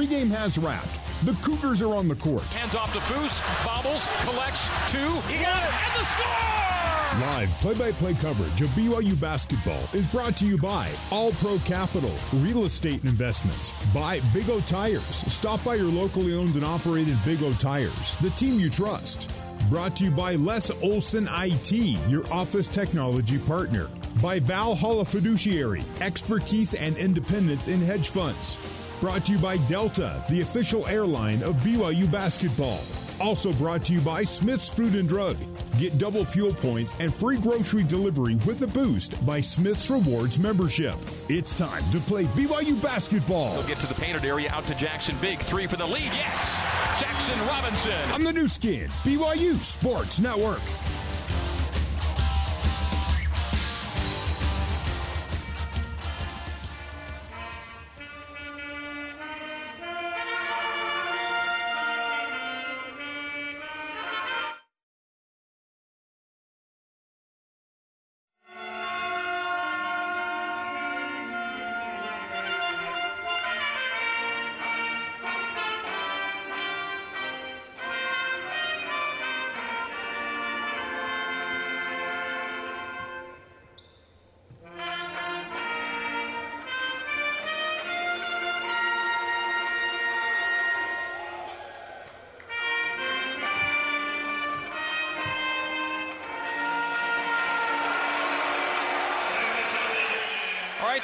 pregame has wrapped. The Cougars are on the court. Hands off to Foose, bobbles, collects two. He got it, and the score! Live play-by-play coverage of BYU basketball is brought to you by All Pro Capital, Real Estate Investments, by Big O Tires. Stop by your locally owned and operated Big O Tires, the team you trust. Brought to you by Les Olson IT, your office technology partner. By Valhalla Fiduciary, expertise and independence in hedge funds. Brought to you by Delta, the official airline of BYU basketball. Also brought to you by Smith's Food and Drug. Get double fuel points and free grocery delivery with a boost by Smith's Rewards membership. It's time to play BYU basketball. He'll get to the painted area out to Jaxson Big. Three for the lead. Yes! Jaxson Robinson. On the Nu Skin, BYU Sports Network.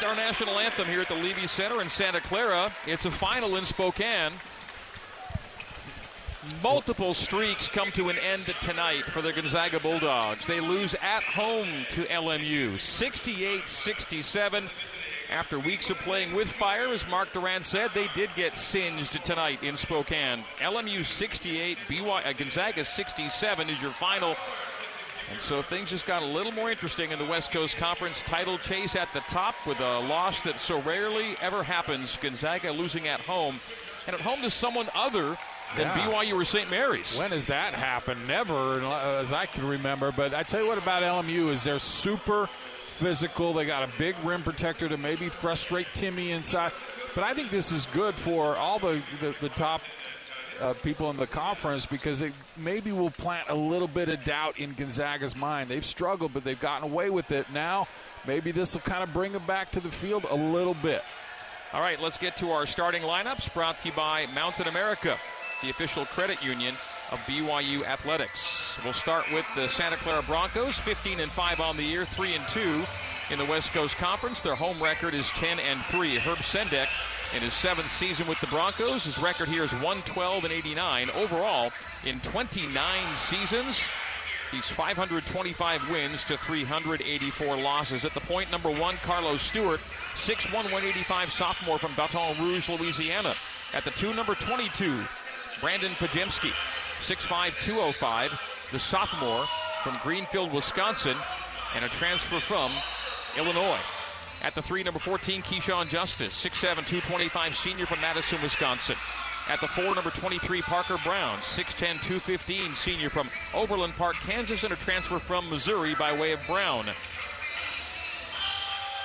Our national anthem here at the Leavey Center in Santa Clara. It's a final in Spokane. Multiple streaks come to an end tonight for the Gonzaga Bulldogs. They lose at home to LMU 68 67. After weeks of playing with fire, as Mark Durrant said, they did get singed tonight in Spokane. LMU 68, BY, uh, Gonzaga 67 is your final and so things just got a little more interesting in the West Coast Conference title chase at the top with a loss that so rarely ever happens. Gonzaga losing at home, and at home to someone other than yeah. BYU or St. Mary's. When has that happened? Never, uh, as I can remember. But I tell you what about LMU is they're super physical. They got a big rim protector to maybe frustrate Timmy inside. But I think this is good for all the, the, the top uh, people in the conference because it maybe will plant a little bit of doubt in Gonzaga's mind. They've struggled, but they've gotten away with it. Now, maybe this will kind of bring them back to the field a little bit. All right, let's get to our starting lineups brought to you by Mountain America, the official credit union of BYU Athletics. We'll start with the Santa Clara Broncos, 15 and 5 on the year, 3 and 2 in the West Coast Conference. Their home record is 10 and 3. Herb Sendek in his seventh season with the Broncos. His record here is 112 and 89. Overall, in 29 seasons, he's 525 wins to 384 losses. At the point number one, Carlos Stewart, 6'1, 185 sophomore from Baton Rouge, Louisiana. At the two, number 22, Brandon Podziemski, 6'5, 205, the sophomore from Greenfield, Wisconsin, and a transfer from Illinois. At the three, number 14, Keshawn Justice, 6'7, 225 senior from Madison, Wisconsin. At the four, number 23, Parker Braun, 6'10, 215 senior from Overland Park, Kansas, and a transfer from Missouri by way of Brown.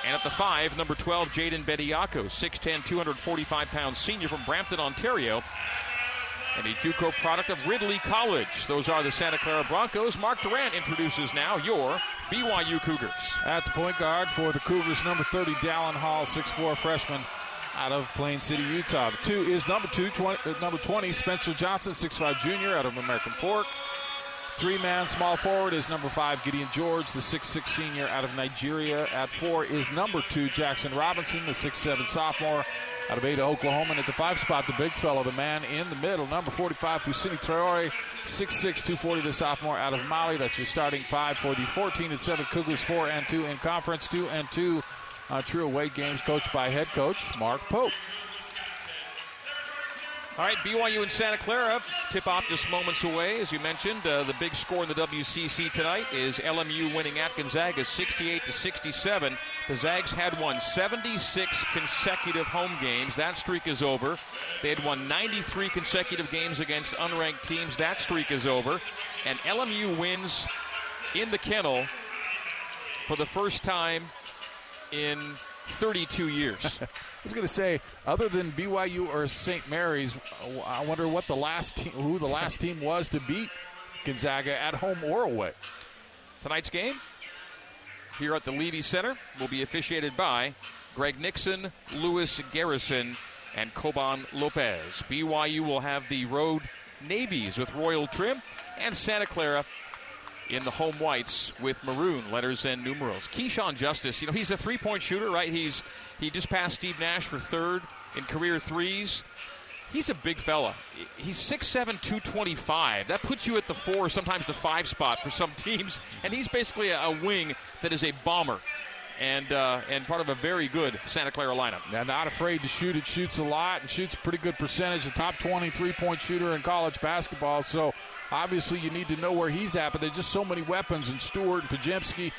And at the five, number 12, Jaden Bediako, 6'10, 245 pounds senior from Brampton, Ontario and a JUCO product of Ridley College. Those are the Santa Clara Broncos. Mark Durrant introduces now your BYU Cougars. At the point guard for the Cougars, number 30, Dallin Hall, 6'4 freshman out of Plain City, Utah. The two is number two, 20, uh, number 20, Spencer Johnson, 6'5 junior out of American Fork. Three man small forward is number five, Gideon George, the 6'6 senior out of Nigeria. At four is number two, Jaxson Robinson, the 6'7 sophomore out of Ada, Oklahoma. And at the five spot, the big fellow, the man in the middle, number 45, Fousseyni Traore, 6'6, 240, the sophomore out of Mali. That's your starting five for the 14 and 7 Cougars, 4 and 2 in conference, 2 and 2 on true away games coached by head coach Mark Pope. All right, BYU and Santa Clara tip off just moments away. As you mentioned, uh, the big score in the WCC tonight is LMU winning at Gonzaga 68 to 67. The Zags had won 76 consecutive home games. That streak is over. They had won 93 consecutive games against unranked teams. That streak is over. And LMU wins in the kennel for the first time in 32 years. I was going to say, other than BYU or St. Mary's, I wonder what the last team, who the last team was to beat Gonzaga at home or away. Tonight's game here at the Leavey Center will be officiated by Greg Nixon, Lewis Garrison, and Coban Lopez. BYU will have the road navies with royal trim, and Santa Clara in the home whites with maroon letters and numerals. Keshawn Justice, you know, he's a three-point shooter, right? He's he just passed Steve Nash for third in career threes. He's a big fella. He's 6'7", 225. That puts you at the four, sometimes the five spot for some teams. And he's basically a, wing that is a bomber and uh, and part of a very good Santa Clara lineup. Now, not afraid to shoot. It shoots a lot and shoots a pretty good percentage. A top 23 point shooter in college basketball. So obviously you need to know where he's at. But there's just so many weapons. And Stewart and Podziemski.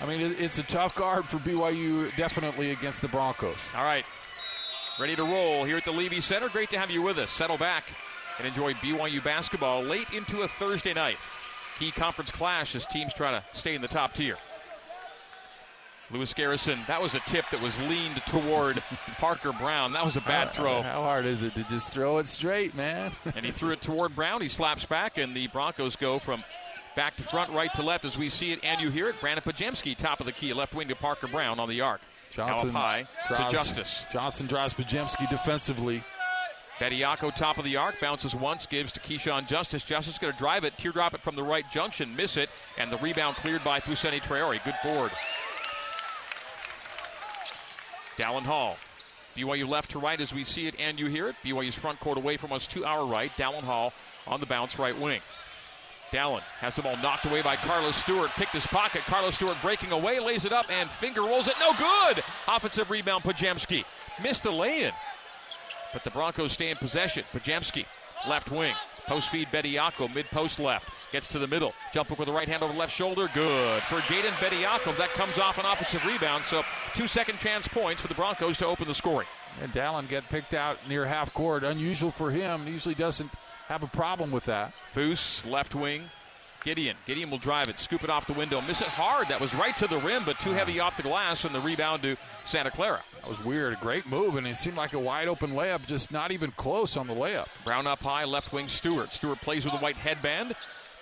I mean, it's a tough guard for BYU, definitely against the Broncos. All right, ready to roll here at the Leavey Center. Great to have you with us. Settle back and enjoy BYU basketball late into a Thursday night. Key conference clash as teams try to stay in the top tier. Lewis Garrison, that was a tip that was leaned toward Parker Braun. That was a bad uh, throw. How hard is it to just throw it straight, man? and he threw it toward Braun. He slaps back, and the Broncos go from back to front, right to left as we see it and you hear it. Brandon Podziemski, top of the key, left wing to Parker Braun on the arc. Johnson high draws, to Justice. Johnson drives Podziemski defensively. Bediako, top of the arc, bounces once, gives to Keshawn Justice. Justice going to drive it, teardrop it from the right junction, miss it, and the rebound cleared by Fousseyni Traore. Good board. Dallin Hall. BYU left to right as we see it and you hear it. BYU's front court away from us to our right. Dallin Hall on the bounce right wing. Dallin has the ball knocked away by Carlos Stewart. Picked his pocket. Carlos Stewart breaking away, lays it up, and finger rolls it. No good. Offensive rebound, Podziemski. Missed the lay in. But the Broncos stay in possession. Podziemski, left wing. Post feed Bediako, mid post left. Gets to the middle. Jump hook with the right hand over the left shoulder. Good. For Jaden Bediako, that comes off an offensive rebound. So two second chance points for the Broncos to open the scoring. And Dallin get picked out near half court. Unusual for him. Usually doesn't have a problem with that. Foose, left wing. Gideon. Gideon will drive it, scoop it off the window, miss it hard. That was right to the rim, but too heavy off the glass, and the rebound to Santa Clara. That was weird. A great move, and it seemed like a wide open layup, just not even close on the layup. Braun up high, left wing Stewart. Stewart plays with a white headband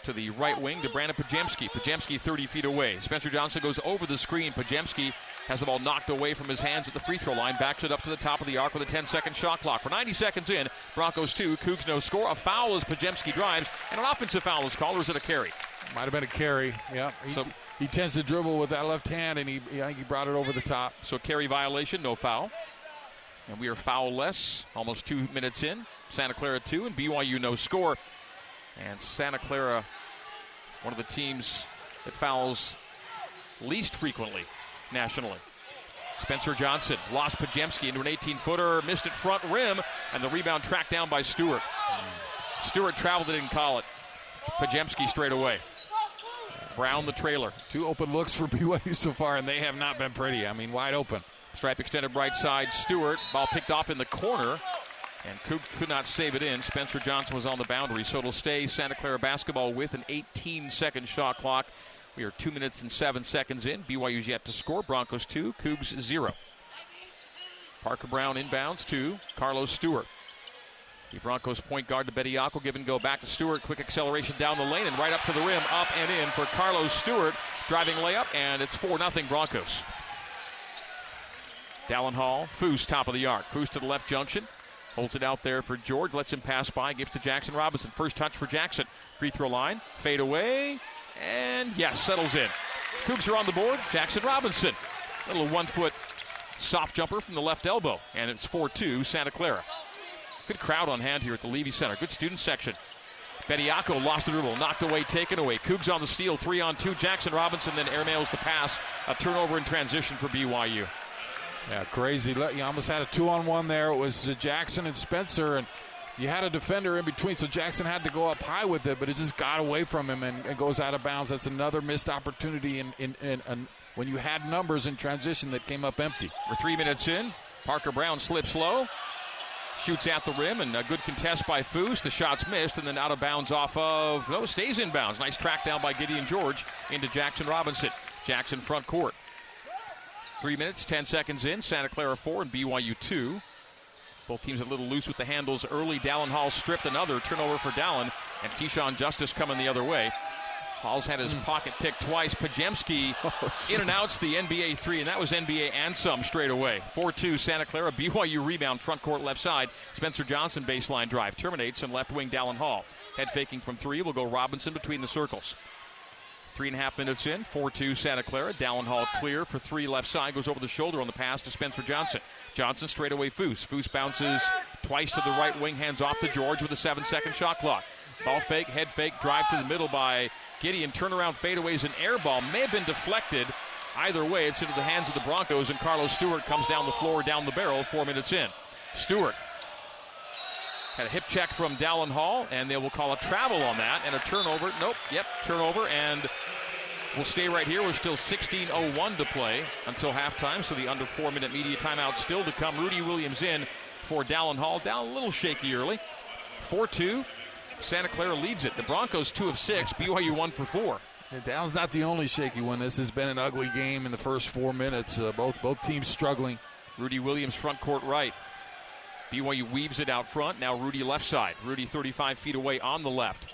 to the right wing to Brandon Podziemski. Podziemski 30 feet away. Spencer Johnson goes over the screen. Podziemski has the ball knocked away from his hands at the free throw line. Backs it up to the top of the arc with a 10 second shot clock. We're 90 seconds in. Broncos 2, Cougs no score. A foul as Podziemski drives, and an offensive foul is called, or is it a carry? Might have been a carry. Yeah. He, so, he tends to dribble with that left hand, and he, I think he brought it over the top. So carry violation, no foul. And we are foul less, almost two minutes in. Santa Clara 2 and BYU no score. And Santa Clara one of the teams that fouls least frequently nationally. Spencer Johnson lost Podziemski into an 18 footer, missed it front rim, and the rebound tracked down by Stewart. Stewart traveled it, didn't call it. Podziemski straight away. Braun the trailer. Two open looks for BYU so far, and they have not been pretty. I mean, wide open. Stripe extended right side. Stewart. Ball picked off in the corner. And Cook could not save it in. Spencer Johnson was on the boundary, so it'll stay Santa Clara basketball with an 18 second shot clock. We are two minutes and seven seconds in. BYU's yet to score. Broncos two, Cougs zero. Parker Braun inbounds to Carlos Stewart. The Broncos point guard to Bediako. Give and go back to Stewart. Quick acceleration down the lane and right up to the rim. Up and in for Carlos Stewart. Driving layup, and it's 4 0 Broncos. Dallin Hall, Foose top of the arc. Foose to the left junction. Holds it out there for George. Lets him pass by. Gives to Jaxson Robinson. First touch for Jaxson. Free throw line. Fade away. And yes, settles in. Cougs are on the board. Jaxson Robinson. Little one foot soft jumper from the left elbow. And it's 4 2 Santa Clara. Good crowd on hand here at the Leavey Center. Good student section. Bediako lost the dribble, knocked away, taken away. Cougs on the steal, three on two. Jaxson Robinson then airmails the pass. A turnover in transition for BYU. Yeah, crazy. You almost had a two on one there. It was Jaxson and Spencer, and you had a defender in between, so Jaxson had to go up high with it, but it just got away from him and, and goes out of bounds. That's another missed opportunity in, in, in, in, when you had numbers in transition that came up empty. We're three minutes in. Parker Braun slips low, shoots at the rim, and a good contest by Foose. The shot's missed, and then out of bounds off of, no, stays in bounds. Nice track down by Gideon George into Jaxson Robinson. Jaxson front court. Three minutes, 10 seconds in. Santa Clara 4 and BYU 2. Both teams a little loose with the handles early. Dallin Hall stripped another turnover for Dallin, and Keshawn Justice coming the other way. Hall's had his mm. pocket picked twice. Podziemski oh, in and outs the NBA three, and that was NBA and some straight away. 4 2 Santa Clara. BYU rebound front court left side. Spencer Johnson baseline drive terminates and left wing Dallin Hall. Head faking from three will go Robinson between the circles. Three and a half minutes in, 4 2 Santa Clara. Dallin Hall clear for three left side, goes over the shoulder on the pass to Spencer Johnson. Johnson straight away Foose. Foose bounces twice to the right wing, hands off to George with a seven second shot clock. Ball fake, head fake, drive to the middle by Gideon. Turnaround fadeaways, an air ball may have been deflected. Either way, it's into the hands of the Broncos, and Carlos Stewart comes down the floor, down the barrel, four minutes in. Stewart had a hip check from Dallin Hall, and they will call a travel on that and a turnover. Nope, yep, turnover, and we'll stay right here. We're still 16:01 to play until halftime, so the under four-minute media timeout still to come. Rudy Williams in for Dallin Hall, down a little shaky early. 4-2. Santa Clara leads it. The Broncos two of six. BYU one for four. Dallin's not the only shaky one. This has been an ugly game in the first four minutes. Uh, both both teams struggling. Rudy Williams front court right. BYU weaves it out front. Now Rudy left side. Rudy 35 feet away on the left.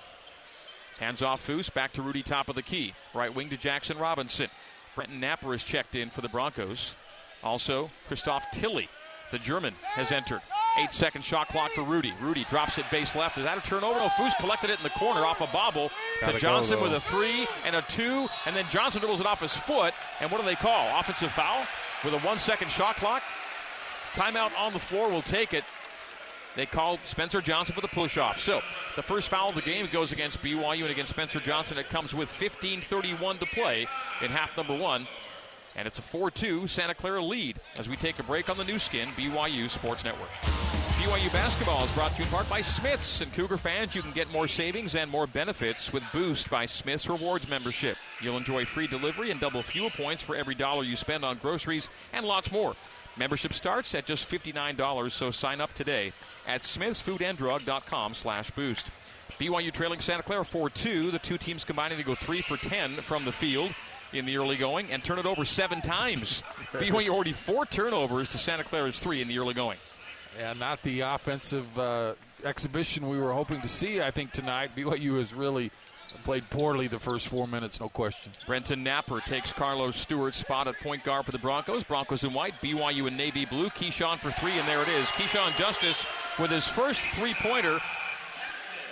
Hands off Foose. Back to Rudy, top of the key. Right wing to Jaxson Robinson. Brenton Napper is checked in for the Broncos. Also, Christoph Tilly, the German, has entered. Eight second shot clock for Rudy. Rudy drops it base left. Is that a turnover? No, Foose collected it in the corner off a bobble Gotta to Johnson go, with a three and a two. And then Johnson dribbles it off his foot. And what do they call? Offensive foul with a one second shot clock? Timeout on the floor will take it. They called Spencer Johnson for the push off. So the first foul of the game goes against BYU and against Spencer Johnson. It comes with 15:31 to play in half number one. And it's a 4 2 Santa Clara lead as we take a break on the Nu Skin, BYU Sports Network. BYU basketball is brought to you in part by Smiths. And Cougar fans, you can get more savings and more benefits with Boost by Smiths Rewards membership. You'll enjoy free delivery and double fuel points for every dollar you spend on groceries and lots more. Membership starts at just $59, so sign up today at smithsfoodanddrug.com slash boost. BYU trailing Santa Clara 4-2. The two teams combining to go 3 for 10 from the field in the early going and turn it over seven times. BYU already four turnovers to Santa Clara's three in the early going. Yeah, not the offensive uh, exhibition we were hoping to see, I think, tonight. BYU has really Played poorly the first four minutes, no question. Brenton Napper takes Carlos Stewart's spot at point guard for the Broncos. Broncos in white, BYU in navy blue. Keshawn for three, and there it is. Keshawn Justice with his first three pointer.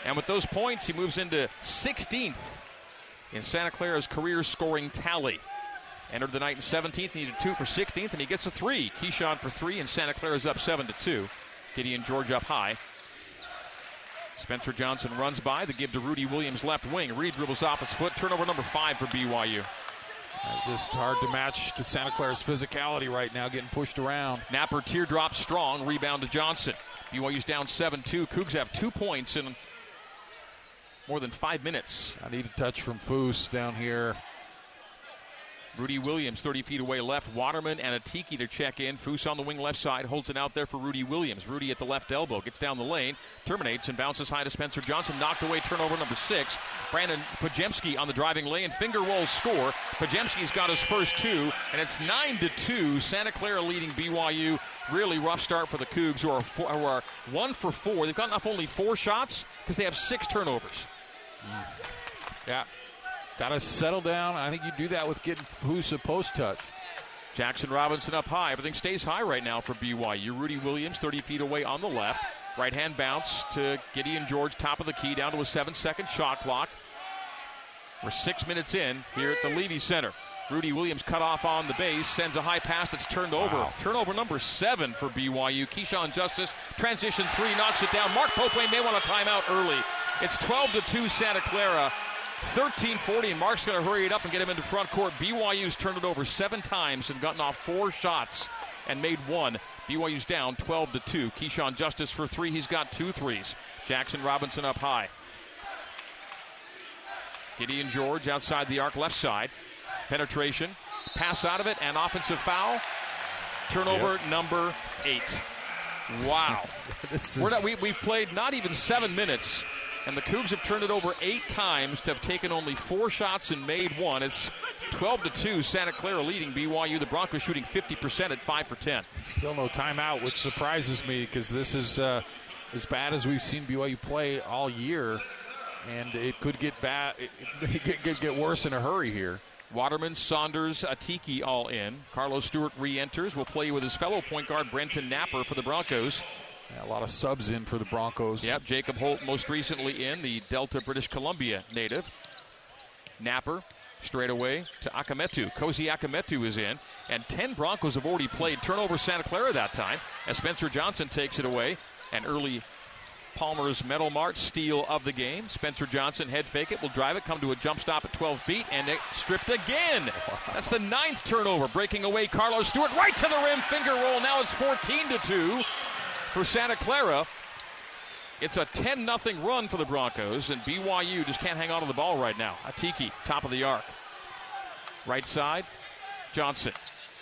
And with those points, he moves into 16th in Santa Clara's career scoring tally. Entered the night in 17th, needed two for 16th, and he gets a three. Keshawn for three, and Santa Clara's up 7 to 2. Gideon George up high. Spencer Johnson runs by. The give to Rudy Williams left wing. Reed dribbles off his foot. Turnover number five for BYU. Uh, just hard to match to Santa Clara's physicality right now, getting pushed around. Napper teardrop strong. Rebound to Johnson. BYU's down 7 2. Cougs have two points in more than five minutes. I need a touch from Foose down here. Rudy Williams, 30 feet away left. Waterman and Atiki to check in. Foose on the wing left side holds it out there for Rudy Williams. Rudy at the left elbow gets down the lane, terminates and bounces high to Spencer Johnson. Knocked away, turnover number six. Brandon Podziemski on the driving lane. Finger roll score. Podziemski's got his first two, and it's 9 to 2. Santa Clara leading BYU. Really rough start for the Cougs, who are, four, who are one for four. They've gotten off only four shots because they have six turnovers. Mm. Yeah, Got to settle down. I think you do that with getting Foose a post touch. Jaxson Robinson up high. Everything stays high right now for BYU. Rudy Williams 30 feet away on the left. Right hand bounce to Gideon George, top of the key, down to a seven second shot clock. We're six minutes in here at the Leavey Center. Rudy Williams cut off on the base, sends a high pass that's turned over. Wow. Turnover number seven for BYU. Keshawn Justice, transition three, knocks it down. Mark Popeway may want a timeout early. It's 12 to 2 Santa Clara. 13-40, and Mark's going to hurry it up and get him into front court. BYU's turned it over seven times and gotten off four shots and made one. BYU's down 12 to two. Keshawn Justice for three. He's got two threes. Jaxson Robinson up high. Gideon George outside the arc, left side. Penetration, pass out of it, and offensive foul. Turnover yep. number eight. Wow. is... We're not, we, we've played not even seven minutes And the Cougs have turned it over eight times to have taken only four shots and made one. It's 12 to 2. Santa Clara leading BYU. The Broncos shooting 50% at 5 for 10. Still no timeout, which surprises me because this is uh, as bad as we've seen BYU play all year. And it could get bad, it could get worse in a hurry here. Waterman, Saunders, Atiki all in. Carlos Stewart re enters. Will play with his fellow point guard, Brenton Napper for the Broncos. Yeah, a lot of subs in for the Broncos. Yep, Jacob Holt most recently in, the Delta, British Columbia native. Napper straight away to Akametu. Cozy Akametu is in, and 10 Broncos have already played. Turnover Santa Clara that time as Spencer Johnson takes it away. An early Palmer's Metal Mart steal of the game. Spencer Johnson head fake it, will drive it, come to a jump stop at 12 feet, and it stripped again. That's the ninth turnover, breaking away Carlos Stewart right to the rim, finger roll. Now it's 14 to 2 for Santa Clara. It's a 10 0 run for the Broncos, and BYU just can't hang on to the ball right now. Atiki, top of the arc. Right side, Johnson.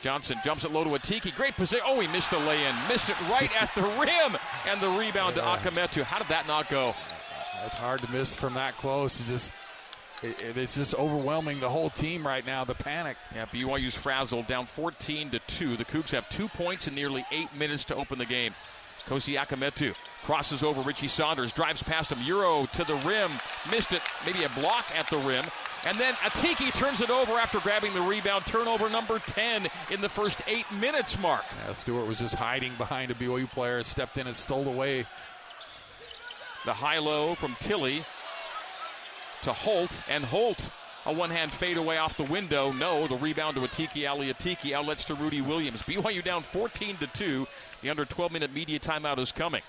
Johnson jumps it low to Atiki. Great position. Oh, he missed the lay in. Missed it right at the rim. And the rebound yeah. to Akametu. How did that not go? It's hard to miss from that close. Just it, it's just overwhelming the whole team right now. The panic. Yeah, BYU's frazzled, down 14 to two. The Cougs have two points in nearly eight minutes to open the game. Kosi Akametu crosses over Richie Saunders, drives past him, Euro to the rim, missed it, maybe a block at the rim. And then Atiki turns it over after grabbing the rebound. Turnover number 10 in the first eight minutes mark. Yeah, Stewart was just hiding behind a BYU player, stepped in and stole away. The high low from Tilly to Holt, and Holt a one hand fadeaway off the window. No, the rebound to Atiki Ali Atiki outlets to Rudy Williams. BYU down 14 to 2. The under 12 minute media timeout is coming.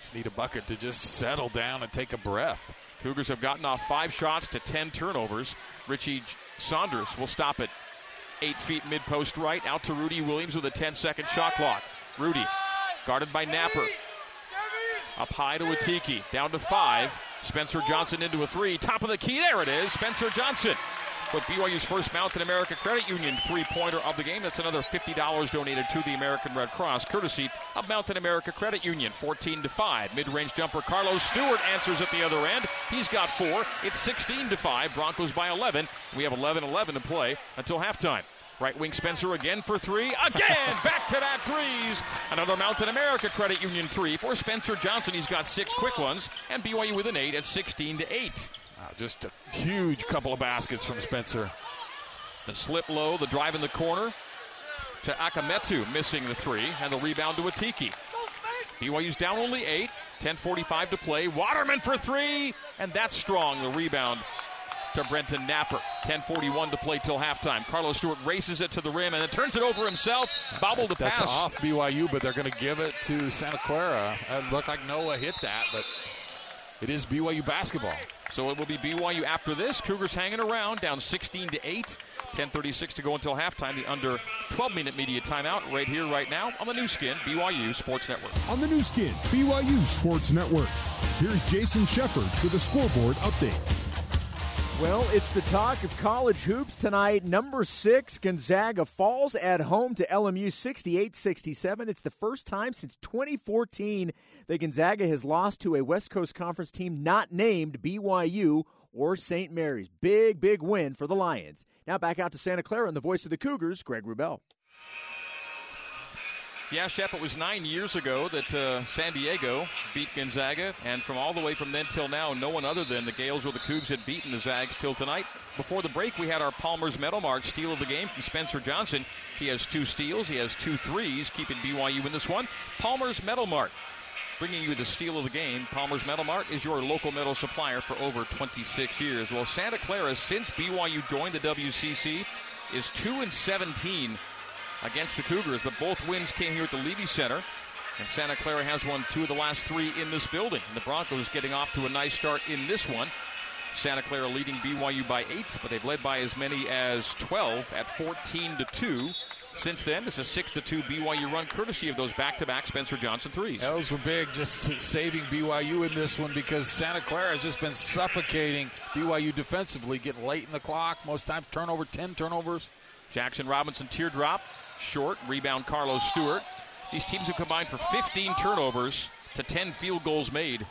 Just need a bucket to just settle down and take a breath. Cougars have gotten off five shots to 10 turnovers. Richie Saunders will stop it eight feet mid post right. Out to Rudy Williams with a 10 second shot clock. Rudy guarded by Napper. Up high to Atiki. Down to five. Spencer Johnson into a three. Top of the key. There it is. Spencer Johnson with BYU's first Mountain America Credit Union three pointer of the game. That's another $50 donated to the American Red Cross, courtesy of Mountain America Credit Union. 14 to 5. Mid range jumper Carlos Stewart answers at the other end. He's got four. It's 16 to 5. Broncos by 11. We have 11 11 to play until halftime. Right wing Spencer again for three. Again, back to that threes. Another Mountain America Credit Union three for Spencer Johnson. He's got six quick ones, and BYU with an eight at 16 to 8. Wow, just a huge couple of baskets from Spencer. The slip low, the drive in the corner to Akametu, missing the three, and the rebound to Atiki. BYU's down only eight. 10:45 to play. Waterman for three, and that's strong. The rebound to Brenton Napper. 10:41 to play till halftime. Carlos Stewart races it to the rim and then turns it over himself. Bobble to That's off BYU, but they're going to give it to Santa Clara. It looked like Noah hit that, but it is BYU basketball. So it will be BYU after this. Cougars hanging around, down 16 to 8. 10:36 to go until halftime. The under 12-minute media timeout right here, right now on the Nu Skin BYU Sports Network. On the Nu Skin BYU Sports Network. Here's Jason Shepard with a scoreboard update. Well, it's the talk of college hoops tonight. Number six, Gonzaga falls at home to LMU 68 67. It's the first time since 2014 that Gonzaga has lost to a West Coast Conference team not named BYU or St. Mary's. Big, big win for the Lions. Now back out to Santa Clara and the voice of the Cougars, Greg Wrubell. Yeah, Shep, it was nine years ago that uh, San Diego beat Gonzaga, and from all the way from then till now, no one other than the Gaels or the Cougs had beaten the Zags till tonight. Before the break, we had our Palmer's Metal Mart steal of the game from Spencer Johnson. He has two steals, he has two threes, keeping BYU in this one. Palmer's Metal Mart bringing you the steal of the game. Palmer's Metal Mart is your local metal supplier for over 26 years. Well, Santa Clara, since BYU joined the WCC, is 2 and 17 against the Cougars, but both wins came here at the Leavey Center. And Santa Clara has won two of the last three in this building. And the Broncos getting off to a nice start in this one. Santa Clara leading BYU by eight, but they've led by as many as 12 at 14 to 2. Since then, it's a 6 to 2 BYU run, courtesy of those back to back Spencer Johnson threes. Those were big, just saving BYU in this one because Santa Clara has just been suffocating BYU defensively, getting late in the clock. Most times, turnover, 10 turnovers. Jaxson Robinson teardrop short. Rebound Carlos Stewart. These teams have combined for 15 turnovers to 10 field goals made.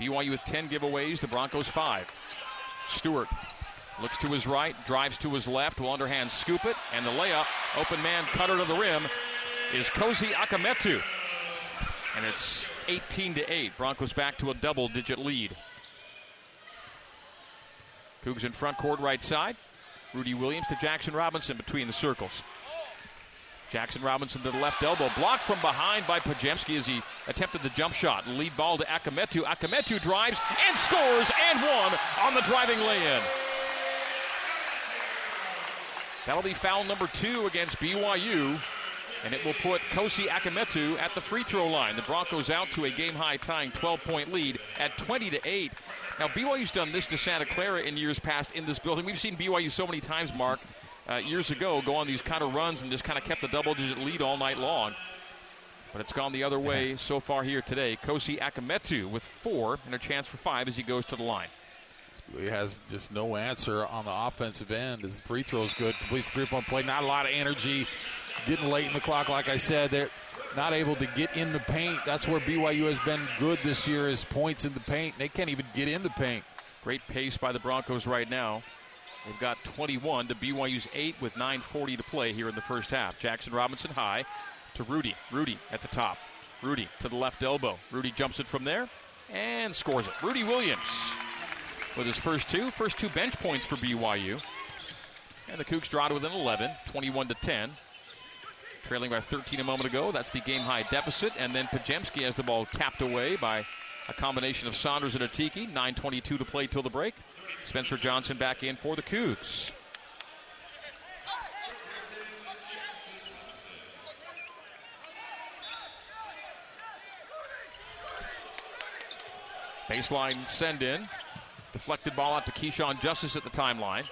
BYU with 10 giveaways, the Broncos five. Stewart looks to his right, drives to his left, will underhand scoop it, and the layup, open man cutter to the rim, is Kosi Akametu. And it's 18 to 8. Broncos back to a double digit lead. Cougs in front court right side. Rudy Williams to Jaxson Robinson between the circles. Jaxson Robinson to the left elbow. Blocked from behind by Podziemski as he attempted the jump shot. Lead ball to Akametu. Akametu drives and scores and one on the driving lay-in. That'll be foul number two against BYU. And it will put Kosi Akametu at the free throw line. The Broncos out to a game high tying 12 point lead at 20 to 8. Now, BYU's done this to Santa Clara in years past in this building. We've seen BYU so many times, Mark, uh, years ago, go on these kind of runs and just kind of kept the double digit lead all night long. But it's gone the other way so far here today. Kosi Akametu with four and a chance for five as he goes to the line. He has just no answer on the offensive end. His free throw's good. Completes three point play. Not a lot of energy. Getting late in the clock, like I said, they're not able to get in the paint. That's where BYU has been good this year is points in the paint. They can't even get in the paint. Great pace by the Broncos right now. They've got 21 to BYU's 8 with 9.40 to play here in the first half. Jaxson Robinson high to Rudy. Rudy at the top. Rudy to the left elbow. Rudy jumps it from there and scores it. Rudy Williams with his first two. First two bench points for BYU. And the Cougs draw to within 11, 21 to 10. Trailing by 13 a moment ago. That's the game high deficit. And then Podziemski has the ball tapped away by a combination of Saunders and Atiki. 9.22 to play till the break. Spencer Johnson back in for the Cougs. Baseline send in. Deflected ball out to Keshawn Justice at the timeline.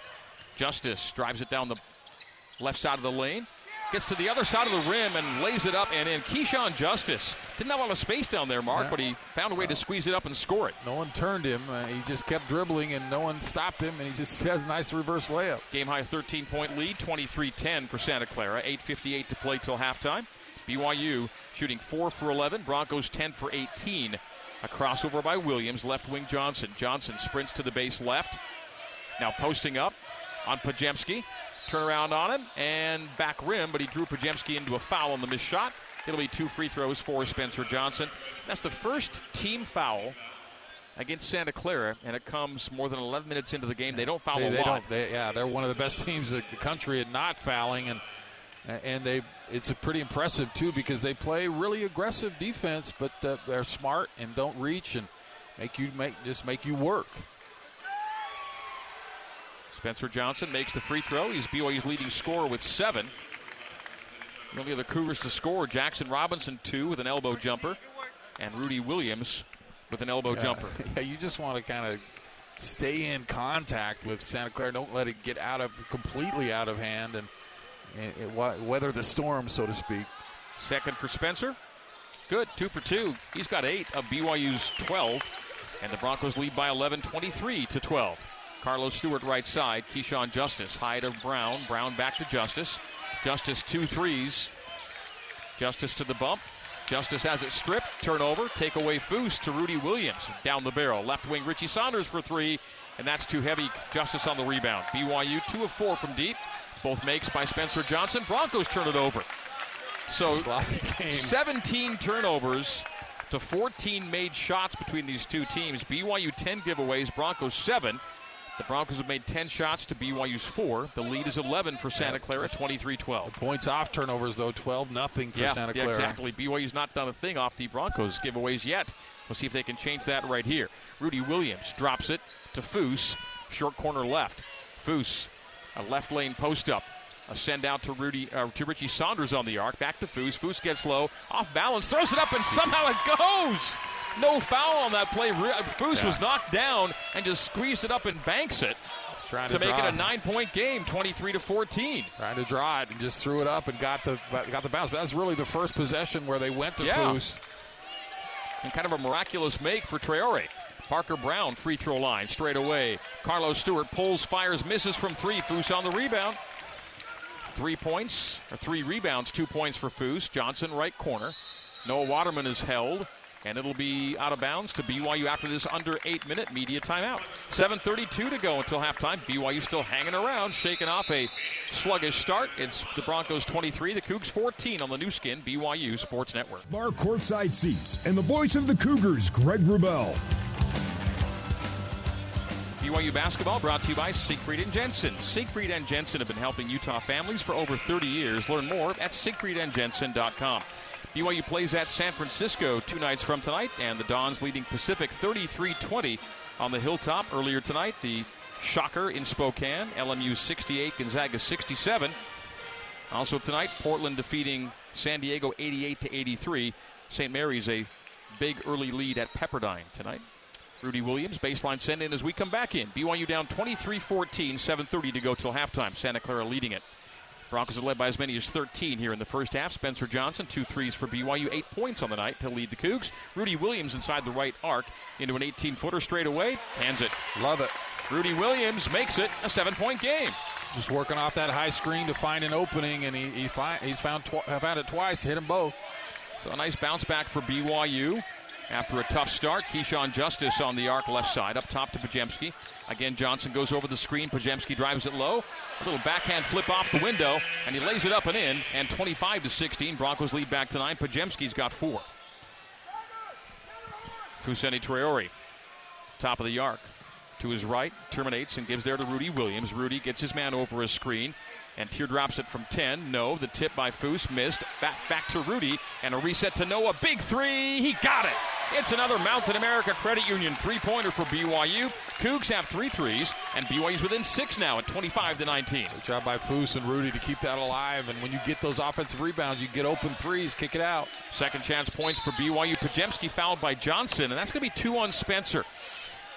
Justice drives it down the left side of the lane. Gets to the other side of the rim and lays it up and in. Keshawn Justice didn't have a lot of space down there, Mark, yeah. but he found a way to squeeze it up and score it. No one turned him. Uh, he just kept dribbling and no one stopped him, and he just has a nice reverse layup. Game high 13 point lead, 23 10 for Santa Clara. 8.58 to play till halftime. BYU shooting 4 for 11, Broncos 10 for 18. A crossover by Williams, left wing Johnson. Johnson sprints to the base left. Now posting up on Podziemski. Turnaround on him and back rim, but he drew Podziemski into a foul on the missed shot. It'll be two free throws for Spencer Johnson. That's the first team foul against Santa Clara, and it comes more than 11 minutes into the game. They don't foul they, a they lot. They, yeah, they're one of the best teams in the country at not fouling, and and they it's a pretty impressive too because they play really aggressive defense, but uh, they're smart and don't reach and make you make just make you work. Spencer Johnson makes the free throw. He's BYU's leading scorer with seven. The only other Cougars to score, Jaxson Robinson, two with an elbow jumper, and Rudy Williams with an elbow yeah. jumper. Yeah, you just want to kind of stay in contact with Santa Clara. Don't let it get out of completely out of hand and, and weather the storm, so to speak. Second for Spencer. Good, two for two. He's got eight of BYU's 12, and the Broncos lead by 11, 23 to 12. Carlos Stewart right side. Keshawn Justice. High to Braun. Braun back to Justice. Justice two threes. Justice to the bump. Justice has it stripped. Turnover. Take away Foose to Rudy Williams. Down the barrel. Left wing Richie Saunders for three. And that's too heavy. Justice on the rebound. BYU two of four from deep. Both makes by Spencer Johnson. Broncos turn it over. So 17 turnovers to 14 made shots between these two teams. BYU 10 giveaways, Broncos 7. The Broncos have made 10 shots to BYU's 4. The lead is 11 for Santa Clara, 23 12. Points off turnovers, though, 12 nothing for yeah, Santa Clara. Yeah, exactly. BYU's not done a thing off the Broncos giveaways yet. We'll see if they can change that right here. Rudy Williams drops it to Foose, short corner left. Foose, a left lane post up. A send out to Rudy uh, to Richie Saunders on the arc. Back to Foose. Foose gets low, off balance, throws it up, and somehow it goes. No foul on that play. Uh, Foose yeah. was knocked down and just squeezed it up and banks it. To, to, make it a nine-point game, 23 to 14. Trying to draw it and just threw it up and got the got the bounce. But that's really the first possession where they went to yeah. Foose. And kind of a miraculous make for Traore. Parker Braun free throw line straight away. Carlos Stewart pulls, fires, misses from three. Foose on the rebound. Three points or three rebounds, two points for Foose. Johnson right corner. Noah Waterman is held. And it'll be out of bounds to BYU after this under eight minute media timeout. 7:32 to go until halftime. BYU still hanging around, shaking off a sluggish start. It's the Broncos 23, the Cougs 14 on the Nu Skin BYU Sports Network. Bar courtside seats and the voice of the Cougars, Greg Wrubell. BYU basketball brought to you by Siegfried and Jensen. Siegfried and Jensen have been helping Utah families for over 30 years. Learn more at siegfriedandjensen.com. BYU plays at San Francisco two nights from tonight, and the Dons leading Pacific 33 20 on the Hilltop earlier tonight. The Shocker in Spokane, LMU 68, Gonzaga 67. Also tonight, Portland defeating San Diego 88 to 83. St. Mary's a big early lead at Pepperdine tonight. Rudy Williams, baseline send in as we come back in. BYU down 23 14, 7.30 to go till halftime. Santa Clara leading it. Broncos are led by as many as 13 here in the first half. Spencer Johnson, two threes for BYU, eight points on the night to lead the Cougs. Rudy Williams inside the right arc into an 18 footer straight away. Hands it. Love it. Rudy Williams makes it a seven point game. Just working off that high screen to find an opening, and he, he find, he's found, tw- found it twice, hit them both. So a nice bounce back for BYU after a tough start. Keshawn Justice on the arc left side, up top to Podziemski. Again, Johnson goes over the screen. Podziemski drives it low. A little backhand flip off the window, and he lays it up and in. And 25 to 16, Broncos lead back to nine. Podziemski's got four. Fousseyni Traore, top of the arc. To his right, terminates and gives there to Rudy Williams. Rudy gets his man over his screen and teardrops it from 10. No, the tip by Foose missed. Back back to Rudy and a reset to Noah. Big three. He got it. It's another Mountain America Credit Union three-pointer for BYU. Cougs have three threes, and BYU's within six now at 25 to 19. Good job by Foose and Rudy to keep that alive. And when you get those offensive rebounds, you get open threes, kick it out. Second chance points for BYU. Podziemski fouled by Johnson, and that's going to be two on Spencer.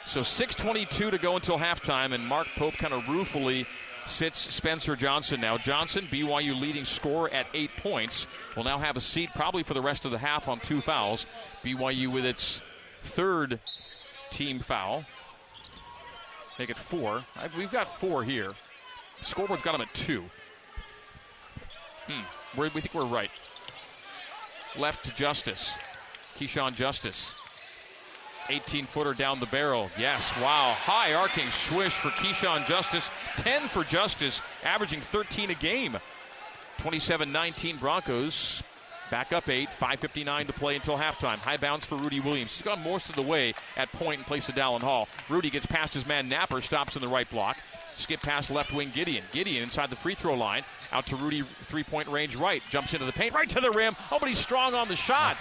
So 6:22 to go until halftime, and Mark Pope kind of ruefully sits Spencer Johnson now. Johnson, BYU leading scorer at eight points, will now have a seat probably for the rest of the half on two fouls. BYU with its third team foul. Make it four. I, we've got four here. Scoreboard's got them at two. Hmm. We think we're right. Left to Justice. Keshawn Justice. 18 footer down the barrel. Yes, wow. High arcing swish for Keshawn Justice. 10 for Justice, averaging 13 a game. 27 19 Broncos. Back up eight, 5.59 to play until halftime. High bounce for Rudy Williams. He's gone most of the way at point in place of Dallin Hall. Rudy gets past his man Napper, stops in the right block. Skip past left wing Gideon. Gideon inside the free throw line. Out to Rudy, three point range right. Jumps into the paint, right to the rim. Oh, but he's strong on the shot.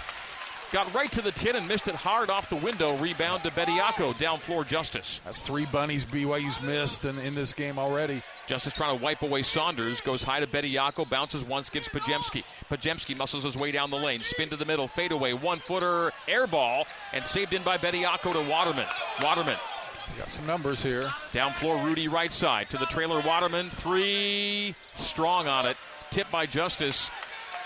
Got right to the tin and missed it hard off the window. Rebound to Bediako. Down floor, Justice. That's three bunnies BYU's missed in, in this game already. Justice trying to wipe away Saunders. Goes high to Bediako. Bounces once, gives Podziemski. Podziemski muscles his way down the lane. Spin to the middle. Fade away. One footer. Air ball. And saved in by Bediako to Waterman. Waterman. We got some numbers here. Down floor, Rudy right side. To the trailer, Waterman. Three. Strong on it. Tip by Justice.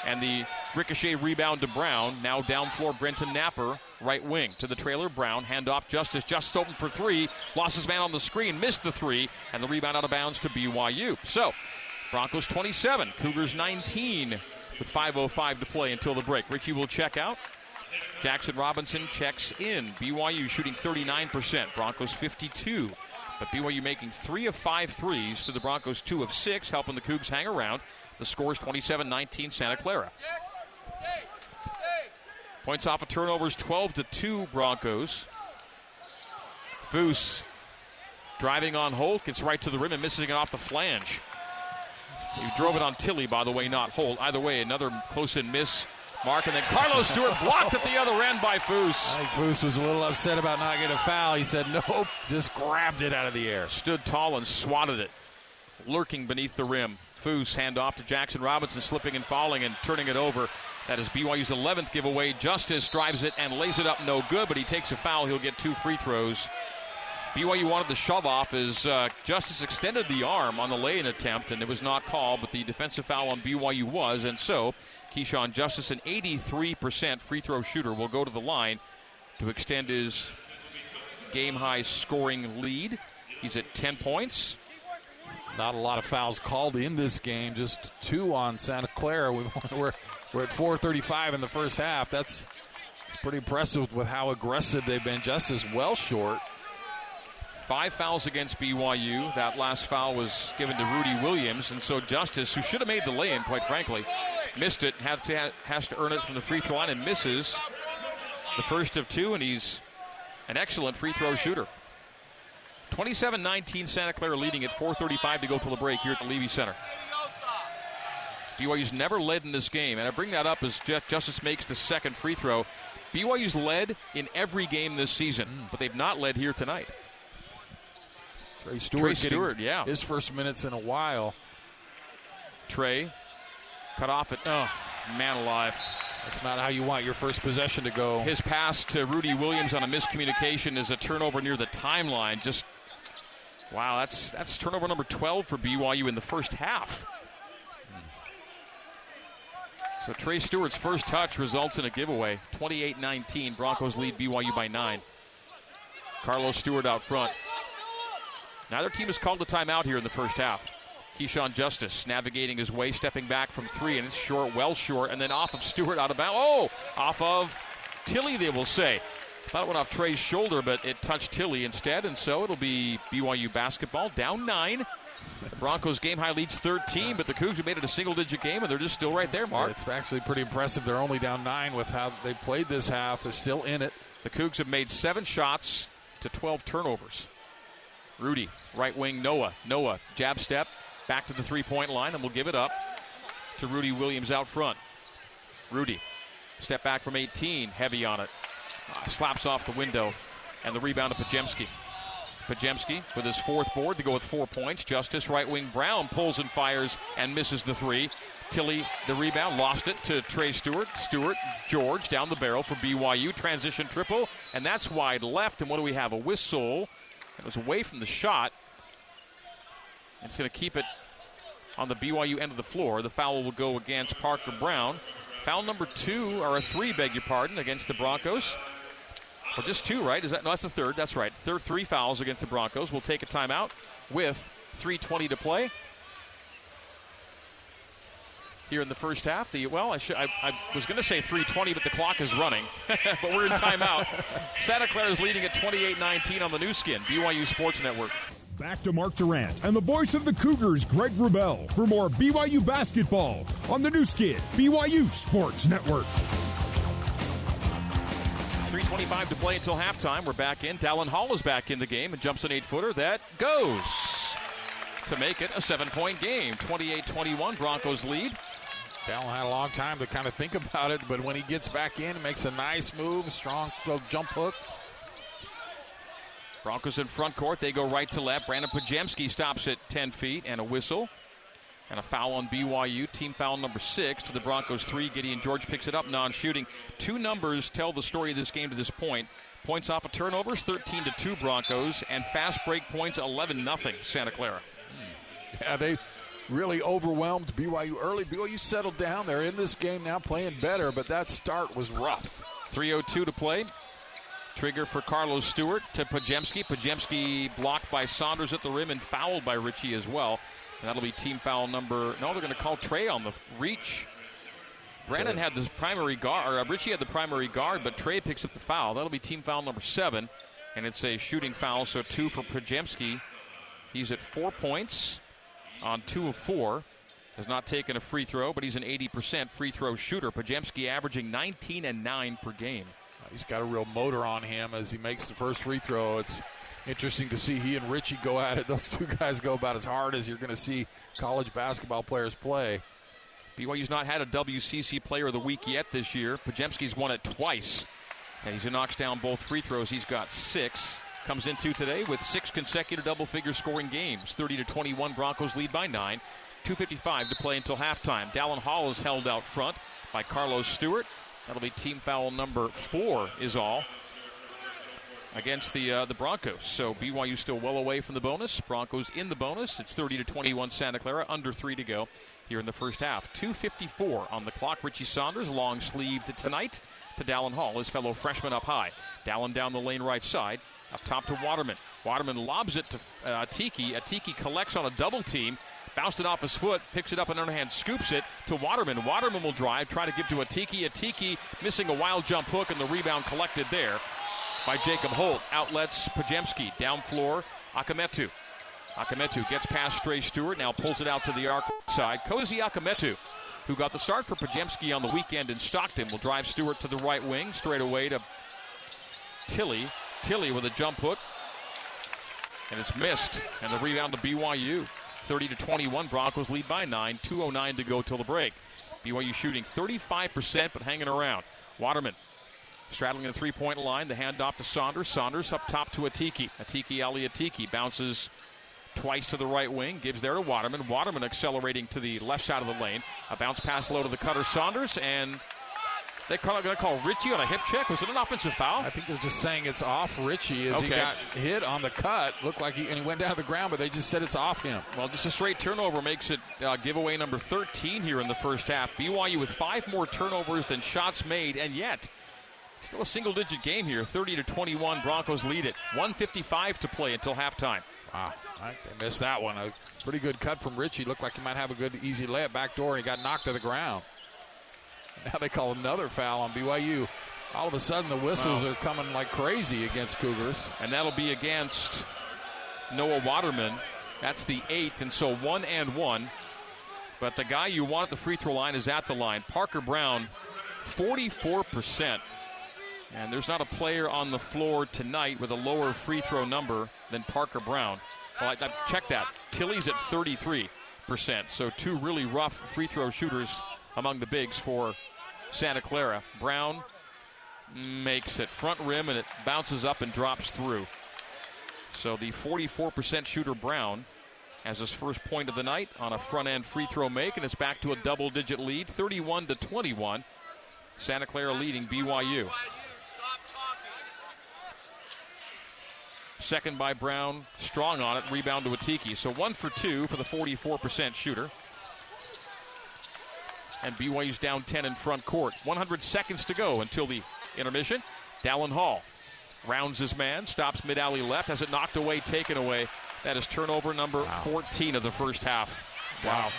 And the ricochet rebound to Braun. Now down floor, Brenton Napper, right wing. To the trailer, Braun. Hand off Justice. Just open for three. Lost his man on the screen. Missed the three. And the rebound out of bounds to BYU. So, Broncos 27. Cougars 19 with 5.05 to play until the break. Richie will check out. Jaxson Robinson checks in. BYU shooting 39%. Broncos 52. But BYU making three of five threes to the Broncos two of six, helping the Cougs hang around. The score is 27 19 Santa Clara. Points off of turnovers 12 to 2 Broncos. Foose driving on Holt, gets right to the rim and misses it off the flange. He drove it on Tilly, by the way, not Holt. Either way, another close in miss. Mark, and then Carlos Stewart blocked at the other end by Foose. I think Foose was a little upset about not getting a foul. He said, nope, just grabbed it out of the air. Stood tall and swatted it, lurking beneath the rim. Foose hand off to Jaxson Robinson, slipping and falling and turning it over. That is BYU's 11th giveaway. Justice drives it and lays it up no good, but he takes a foul. He'll get two free throws. BYU wanted the shove off as uh, Justice extended the arm on the lay-in attempt, and it was not called, but the defensive foul on BYU was, and so Keshawn Justice, an 83% free throw shooter, will go to the line to extend his game-high scoring lead. He's at 10 points. Not a lot of fouls called in this game, just two on Santa Clara. We're, we're at 4:35 in the first half. That's It's pretty impressive with how aggressive they've been. Justice well short. Five fouls against BYU. That last foul was given to Rudy Williams, and so Justice, who should have made the lay-in, quite frankly, missed it. Has to, has to earn it from the free throw line and misses the first of two, and he's an excellent free throw shooter. 27-19 Santa Clara leading at 4:35 to go to the break here at the Leavey Center. BYU's never led in this game, and I bring that up as Justice makes the second free throw. BYU's led in every game this season, but they've not led here tonight. Trey Stewart, Trey Stewart yeah. His first minutes in a while. Trey cut off it. Oh, man alive. That's not how you want your first possession to go. His pass to Rudy Williams on a miscommunication is a turnover near the timeline. Just wow, that's that's turnover number 12 for BYU in the first half. So Trey Stewart's first touch results in a giveaway. 28-19. Broncos lead BYU by nine. Carlos Stewart out front. Neither team has called a timeout here in the first half. Keshawn Justice navigating his way, stepping back from three, and it's short, well short, and then off of Stewart out of bounds. Oh, off of Tilly, they will say. Thought it went off Trey's shoulder, but it touched Tilly instead, and so it'll be BYU basketball down nine. The Broncos game high leads 13, but the Cougs have made it a single digit game, and they're just still right there, Mark. It's actually pretty impressive. They're only down nine with how they played this half. They're still in it. The Cougs have made seven shots to 12 turnovers. Rudy, right wing, Noah. Noah, jab step, back to the three point line, and we'll give it up to Rudy Williams out front. Rudy, step back from 18, heavy on it. Uh, slaps off the window, and the rebound to Podziemski. Podziemski with his fourth board to go with four points. Justice right wing Braun pulls and fires and misses the three. Tilly the rebound, lost it to Trey Stewart. Stewart, George down the barrel for BYU. Transition triple, and that's wide left. And what do we have? A whistle it was away from the shot. It's going to keep it on the BYU end of the floor. The foul will go against Parker Braun. Foul number two, or a three, beg your pardon, against the Broncos. Or just two, right? Is that no? That's the third. That's right. Third three fouls against the Broncos. We'll take a timeout with 3:20 to play here in the first half. The well, I, should, I, I was going to say 3:20, but the clock is running. but we're in timeout. Santa Clara is leading at 28-19 on the Nu Skin, BYU Sports Network. Back to Mark Durrant and the voice of the Cougars, Greg Wrubell, for more BYU basketball on the Nu Skin, BYU Sports Network. 3.25 to play until halftime. We're back in. Dallin Hall is back in the game and jumps an eight footer that goes to make it a seven point game. 28 21, Broncos lead. Dallin had a long time to kind of think about it, but when he gets back in, makes a nice move, strong jump hook. Broncos in front court. They go right to left. Brandon Podziemski stops at 10 feet and a whistle. And a foul on BYU. Team foul number six to the Broncos three. Gideon George picks it up, non shooting. Two numbers tell the story of this game to this point. Points off of turnovers, 13 to 2 Broncos, and fast break points, 11 0 Santa Clara. Yeah, they really overwhelmed BYU early. BYU settled down. They're in this game now playing better, but that start was rough. 3.02 to play. Trigger for Carlos Stewart to Podziemski. Podziemski blocked by Saunders at the rim and fouled by Richie as well. And that'll be team foul number. No, they're going to call Trey on the reach. Brandon had the primary guard, or uh, Richie had the primary guard, but Trey picks up the foul. That'll be team foul number seven, and it's a shooting foul, so two for Podziemski. He's at four points on two of four. Has not taken a free throw, but he's an 80% free throw shooter. Podziemski averaging 19 and 9 per game. He's got a real motor on him as he makes the first free throw. It's interesting to see he and Richie go at it. Those two guys go about as hard as you're going to see college basketball players play. BYU's not had a WCC Player of the Week yet this year. Podziemski's won it twice, and he knocks down both free throws. He's got six comes into today with six consecutive double figure scoring games 30 to 21 broncos lead by nine 255 to play until halftime dallin hall is held out front by carlos stewart that'll be team foul number four is all against the uh, the broncos so byu still well away from the bonus broncos in the bonus it's 30 to 21 santa clara under three to go here in the first half 254 on the clock richie saunders long sleeved tonight to dallin hall his fellow freshman up high dallin down the lane right side up top to Waterman. Waterman lobs it to uh, Tiki. Atiki collects on a double team, Bounced it off his foot, picks it up in underhand, scoops it to Waterman. Waterman will drive, try to give to Atiki. Atiki missing a wild jump hook, and the rebound collected there by Jacob Holt. Outlets Podziemski. Down floor, Akametu. Akametu gets past Trey Stewart, now pulls it out to the arc side. Cozy Akametu, who got the start for Podziemski on the weekend in Stockton, will drive Stewart to the right wing, straight away to Tilly. Tilly with a jump hook, and it's missed. And the rebound to BYU. 30 to 21. Broncos lead by nine. 2.09 to go till the break. BYU shooting 35%, but hanging around. Waterman straddling the three point line. The handoff to Saunders. Saunders up top to Atiki. Atiki Ali Atiki bounces twice to the right wing, gives there to Waterman. Waterman accelerating to the left side of the lane. A bounce pass low to the cutter Saunders, and they're going to call Richie on a hip check. Was it an offensive foul? I think they're just saying it's off Richie as Okay. he got hit on the cut. Looked like he and he went down to the ground, but they just said it's off him. Well, just a straight turnover makes it uh, giveaway number 13 here in the first half. BYU with five more turnovers than shots made, and yet still a single digit game here. 30 to 21. Broncos lead it. 155 to play until halftime. Wow, they missed that one. A pretty good cut from Richie. Looked like he might have a good easy layup back door, and he got knocked to the ground. Now they call another foul on BYU. All of a sudden, the whistles Wow. are coming like crazy against Cougars. And that'll be against Noah Waterman. That's the eighth, and so one and one. But the guy you want at the free throw line is at the line. Parker Braun, 44%. And there's not a player on the floor tonight with a lower free throw number than Parker Braun. Well, I, I checked that. Tilly's at 33%. So two really rough free throw shooters among the bigs for Santa Clara. Braun makes it front rim and it bounces up and drops through. So the 44% shooter Braun has his first point of the night on a front end free throw make, and it's back to a double digit lead, 31 to 21. Santa Clara leading BYU. Second by Braun, strong on it, rebound to Atiki. So one for two for the 44% shooter. And BYU's down 10 in front court. 100 seconds to go until the intermission. Dallin Hall rounds his man, stops mid alley left, has it knocked away, taken away. That is turnover number 14 of the first half. Wow.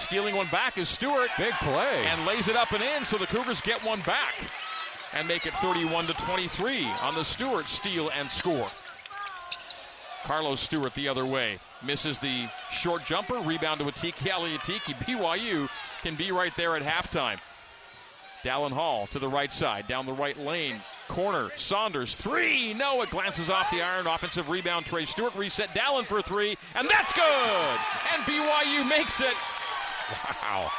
Stealing one back is Stewart. Big play. And lays it up and in, so the Cougars get one back and make it 31 to 23 on the Stewart steal and score. Carlos Stewart the other way. Misses the short jumper. Rebound to Atiki Aliatiki. BYU can be right there at halftime. Dallin Hall to the right side, down the right lane. Corner. Saunders. Three. No, it glances off the iron. Offensive rebound. Trey Stewart reset. Dallin for three. And that's good. And BYU makes it. wow.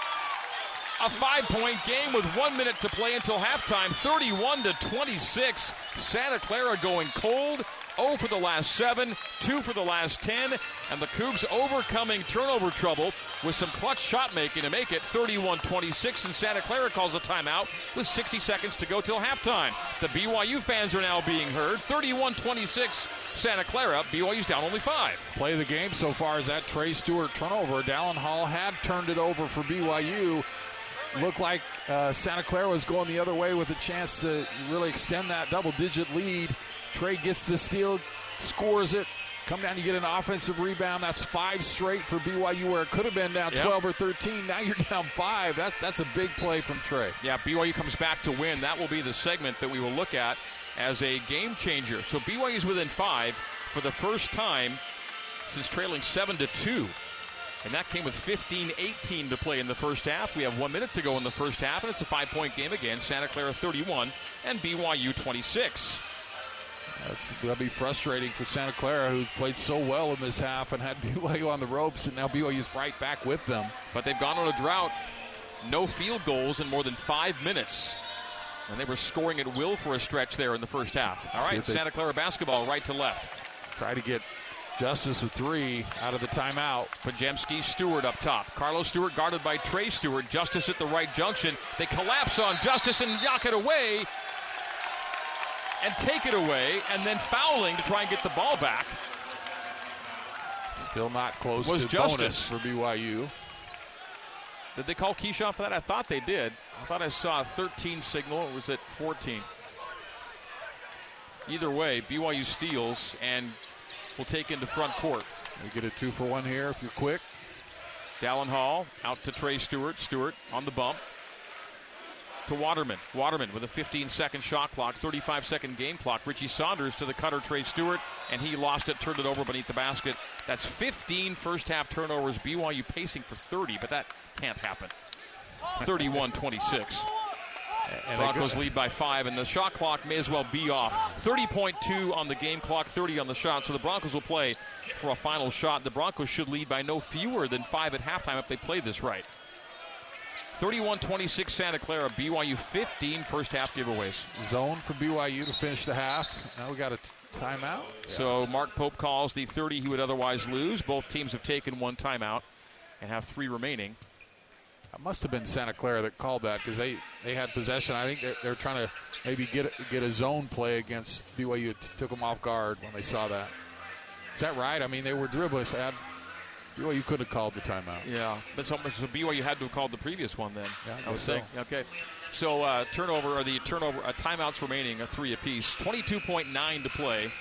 A five point game with one minute to play until halftime. 31 to 26. Santa Clara going cold. 0 for the last seven, 2 for the last 10, and the Cougs overcoming turnover trouble with some clutch shot making to make it 31 26. And Santa Clara calls a timeout with 60 seconds to go till halftime. The BYU fans are now being heard 31 26. Santa Clara, BYU's down only five. Play of the game so far is that Trey Stewart turnover. Dallin Hall had turned it over for BYU. Looked like uh, Santa Clara was going the other way with a chance to really extend that double digit lead. Trey gets the steal, scores it. Come down, you get an offensive rebound. That's five straight for BYU, where it could have been down Yep. 12 or 13. Now you're down five. That, that's a big play from Trey. Yeah, BYU comes back to win. That will be the segment that we will look at as a game changer. So BYU's within five for the first time since trailing seven to two. And that came with 15 18 to play in the first half. We have one minute to go in the first half, and it's a five point game again. Santa Clara 31 and BYU 26. That's that'll be frustrating for Santa Clara, who played so well in this half and had BYU on the ropes, and now BYU's right back with them. But they've gone on a drought. No field goals in more than five minutes. And they were scoring at will for a stretch there in the first half. All right, Santa Clara basketball right to left. Try to get Justice a three out of the timeout. Podziemski Stewart up top. Carlos Stewart guarded by Trey Stewart. Justice at the right junction. They collapse on Justice and knock it away and take it away, and then fouling to try and get the ball back. Still not close Was to Justice. bonus for BYU. Did they call Keshawn for that? I thought they did. I thought I saw a 13 signal. Or was it 14? Either way, BYU steals and will take into front court. We get a two for one here if you're quick. Dallin Hall out to Trey Stewart. Stewart on the bump to Waterman. Waterman with a 15 second shot clock, 35 second game clock. Richie Saunders to the cutter, Trey Stewart, and he lost it, turned it over beneath the basket. That's 15 first half turnovers. BYU pacing for 30, but that can't happen. 31 26. Broncos lead by five, and the shot clock may as well be off. 30.2 on the game clock, 30 on the shot. So the Broncos will play for a final shot. The Broncos should lead by no fewer than five at halftime if they play this right. 31 26 Santa Clara, BYU 15 first half giveaways. Zone for BYU to finish the half. Now we got a t- timeout. So Mark Pope calls the 30 he would otherwise lose. Both teams have taken one timeout and have three remaining. It must have been Santa Clara that called that because they, they had possession. I think they're, they're trying to maybe get get a zone play against BYU. It took them off guard when they saw that. Is that right? I mean, they were dribbling. Had, BYU could have called the timeout. Yeah, but so, so BYU had to have called the previous one then. Yeah, I was so. saying. Okay, so uh, turnover or the turnover uh, timeouts remaining a three apiece. 22.9 to play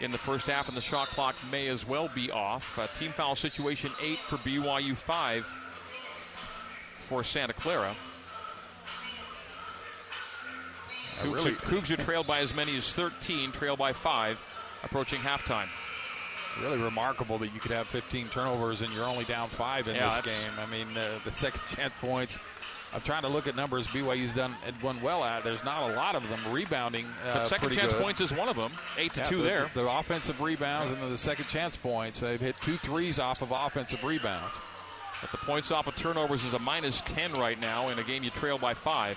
in the first half, and the shot clock may as well be off. Uh, team foul situation eight for BYU, five for Santa Clara. Cougs, really- are, Cougs are trailed by as many as 13, trailed by five, approaching halftime. Really remarkable that you could have 15 turnovers and you're only down five in Yeah, this game. I mean, uh, the second chance points. I'm trying to look at numbers BYU's done done well at. There's not a lot of them rebounding. Uh, But second chance good. points is one of them. Eight to Yeah, two the, there. The offensive rebounds and then the second chance points. They've hit two threes off of offensive rebounds. But the points off of turnovers is a minus 10 right now in a game you trail by five.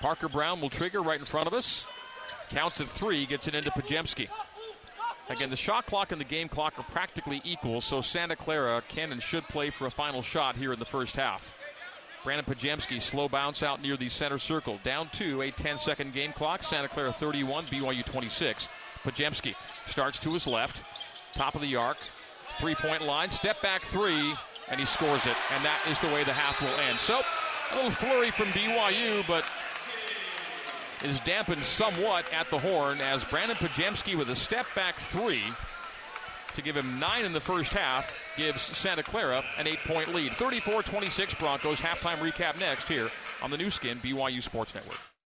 Parker Braun will trigger right in front of us. Counts at three, gets it into Podziemski. Again, the shot clock and the game clock are practically equal, so Santa Clara can and should play for a final shot here in the first half. Brandon Podziemski, slow bounce out near the center circle. Down to a 10 second game clock. Santa Clara 31, BYU 26. Podziemski starts to his left, top of the arc, three point line, step back three, and he scores it. And that is the way the half will end. So, a little flurry from BYU, but is dampened somewhat at the horn as Brandon Podziemski with a step back three to give him nine in the first half gives Santa Clara an eight point lead. 34 26 Broncos. Halftime recap next here on the Nu Skin BYU Sports Network.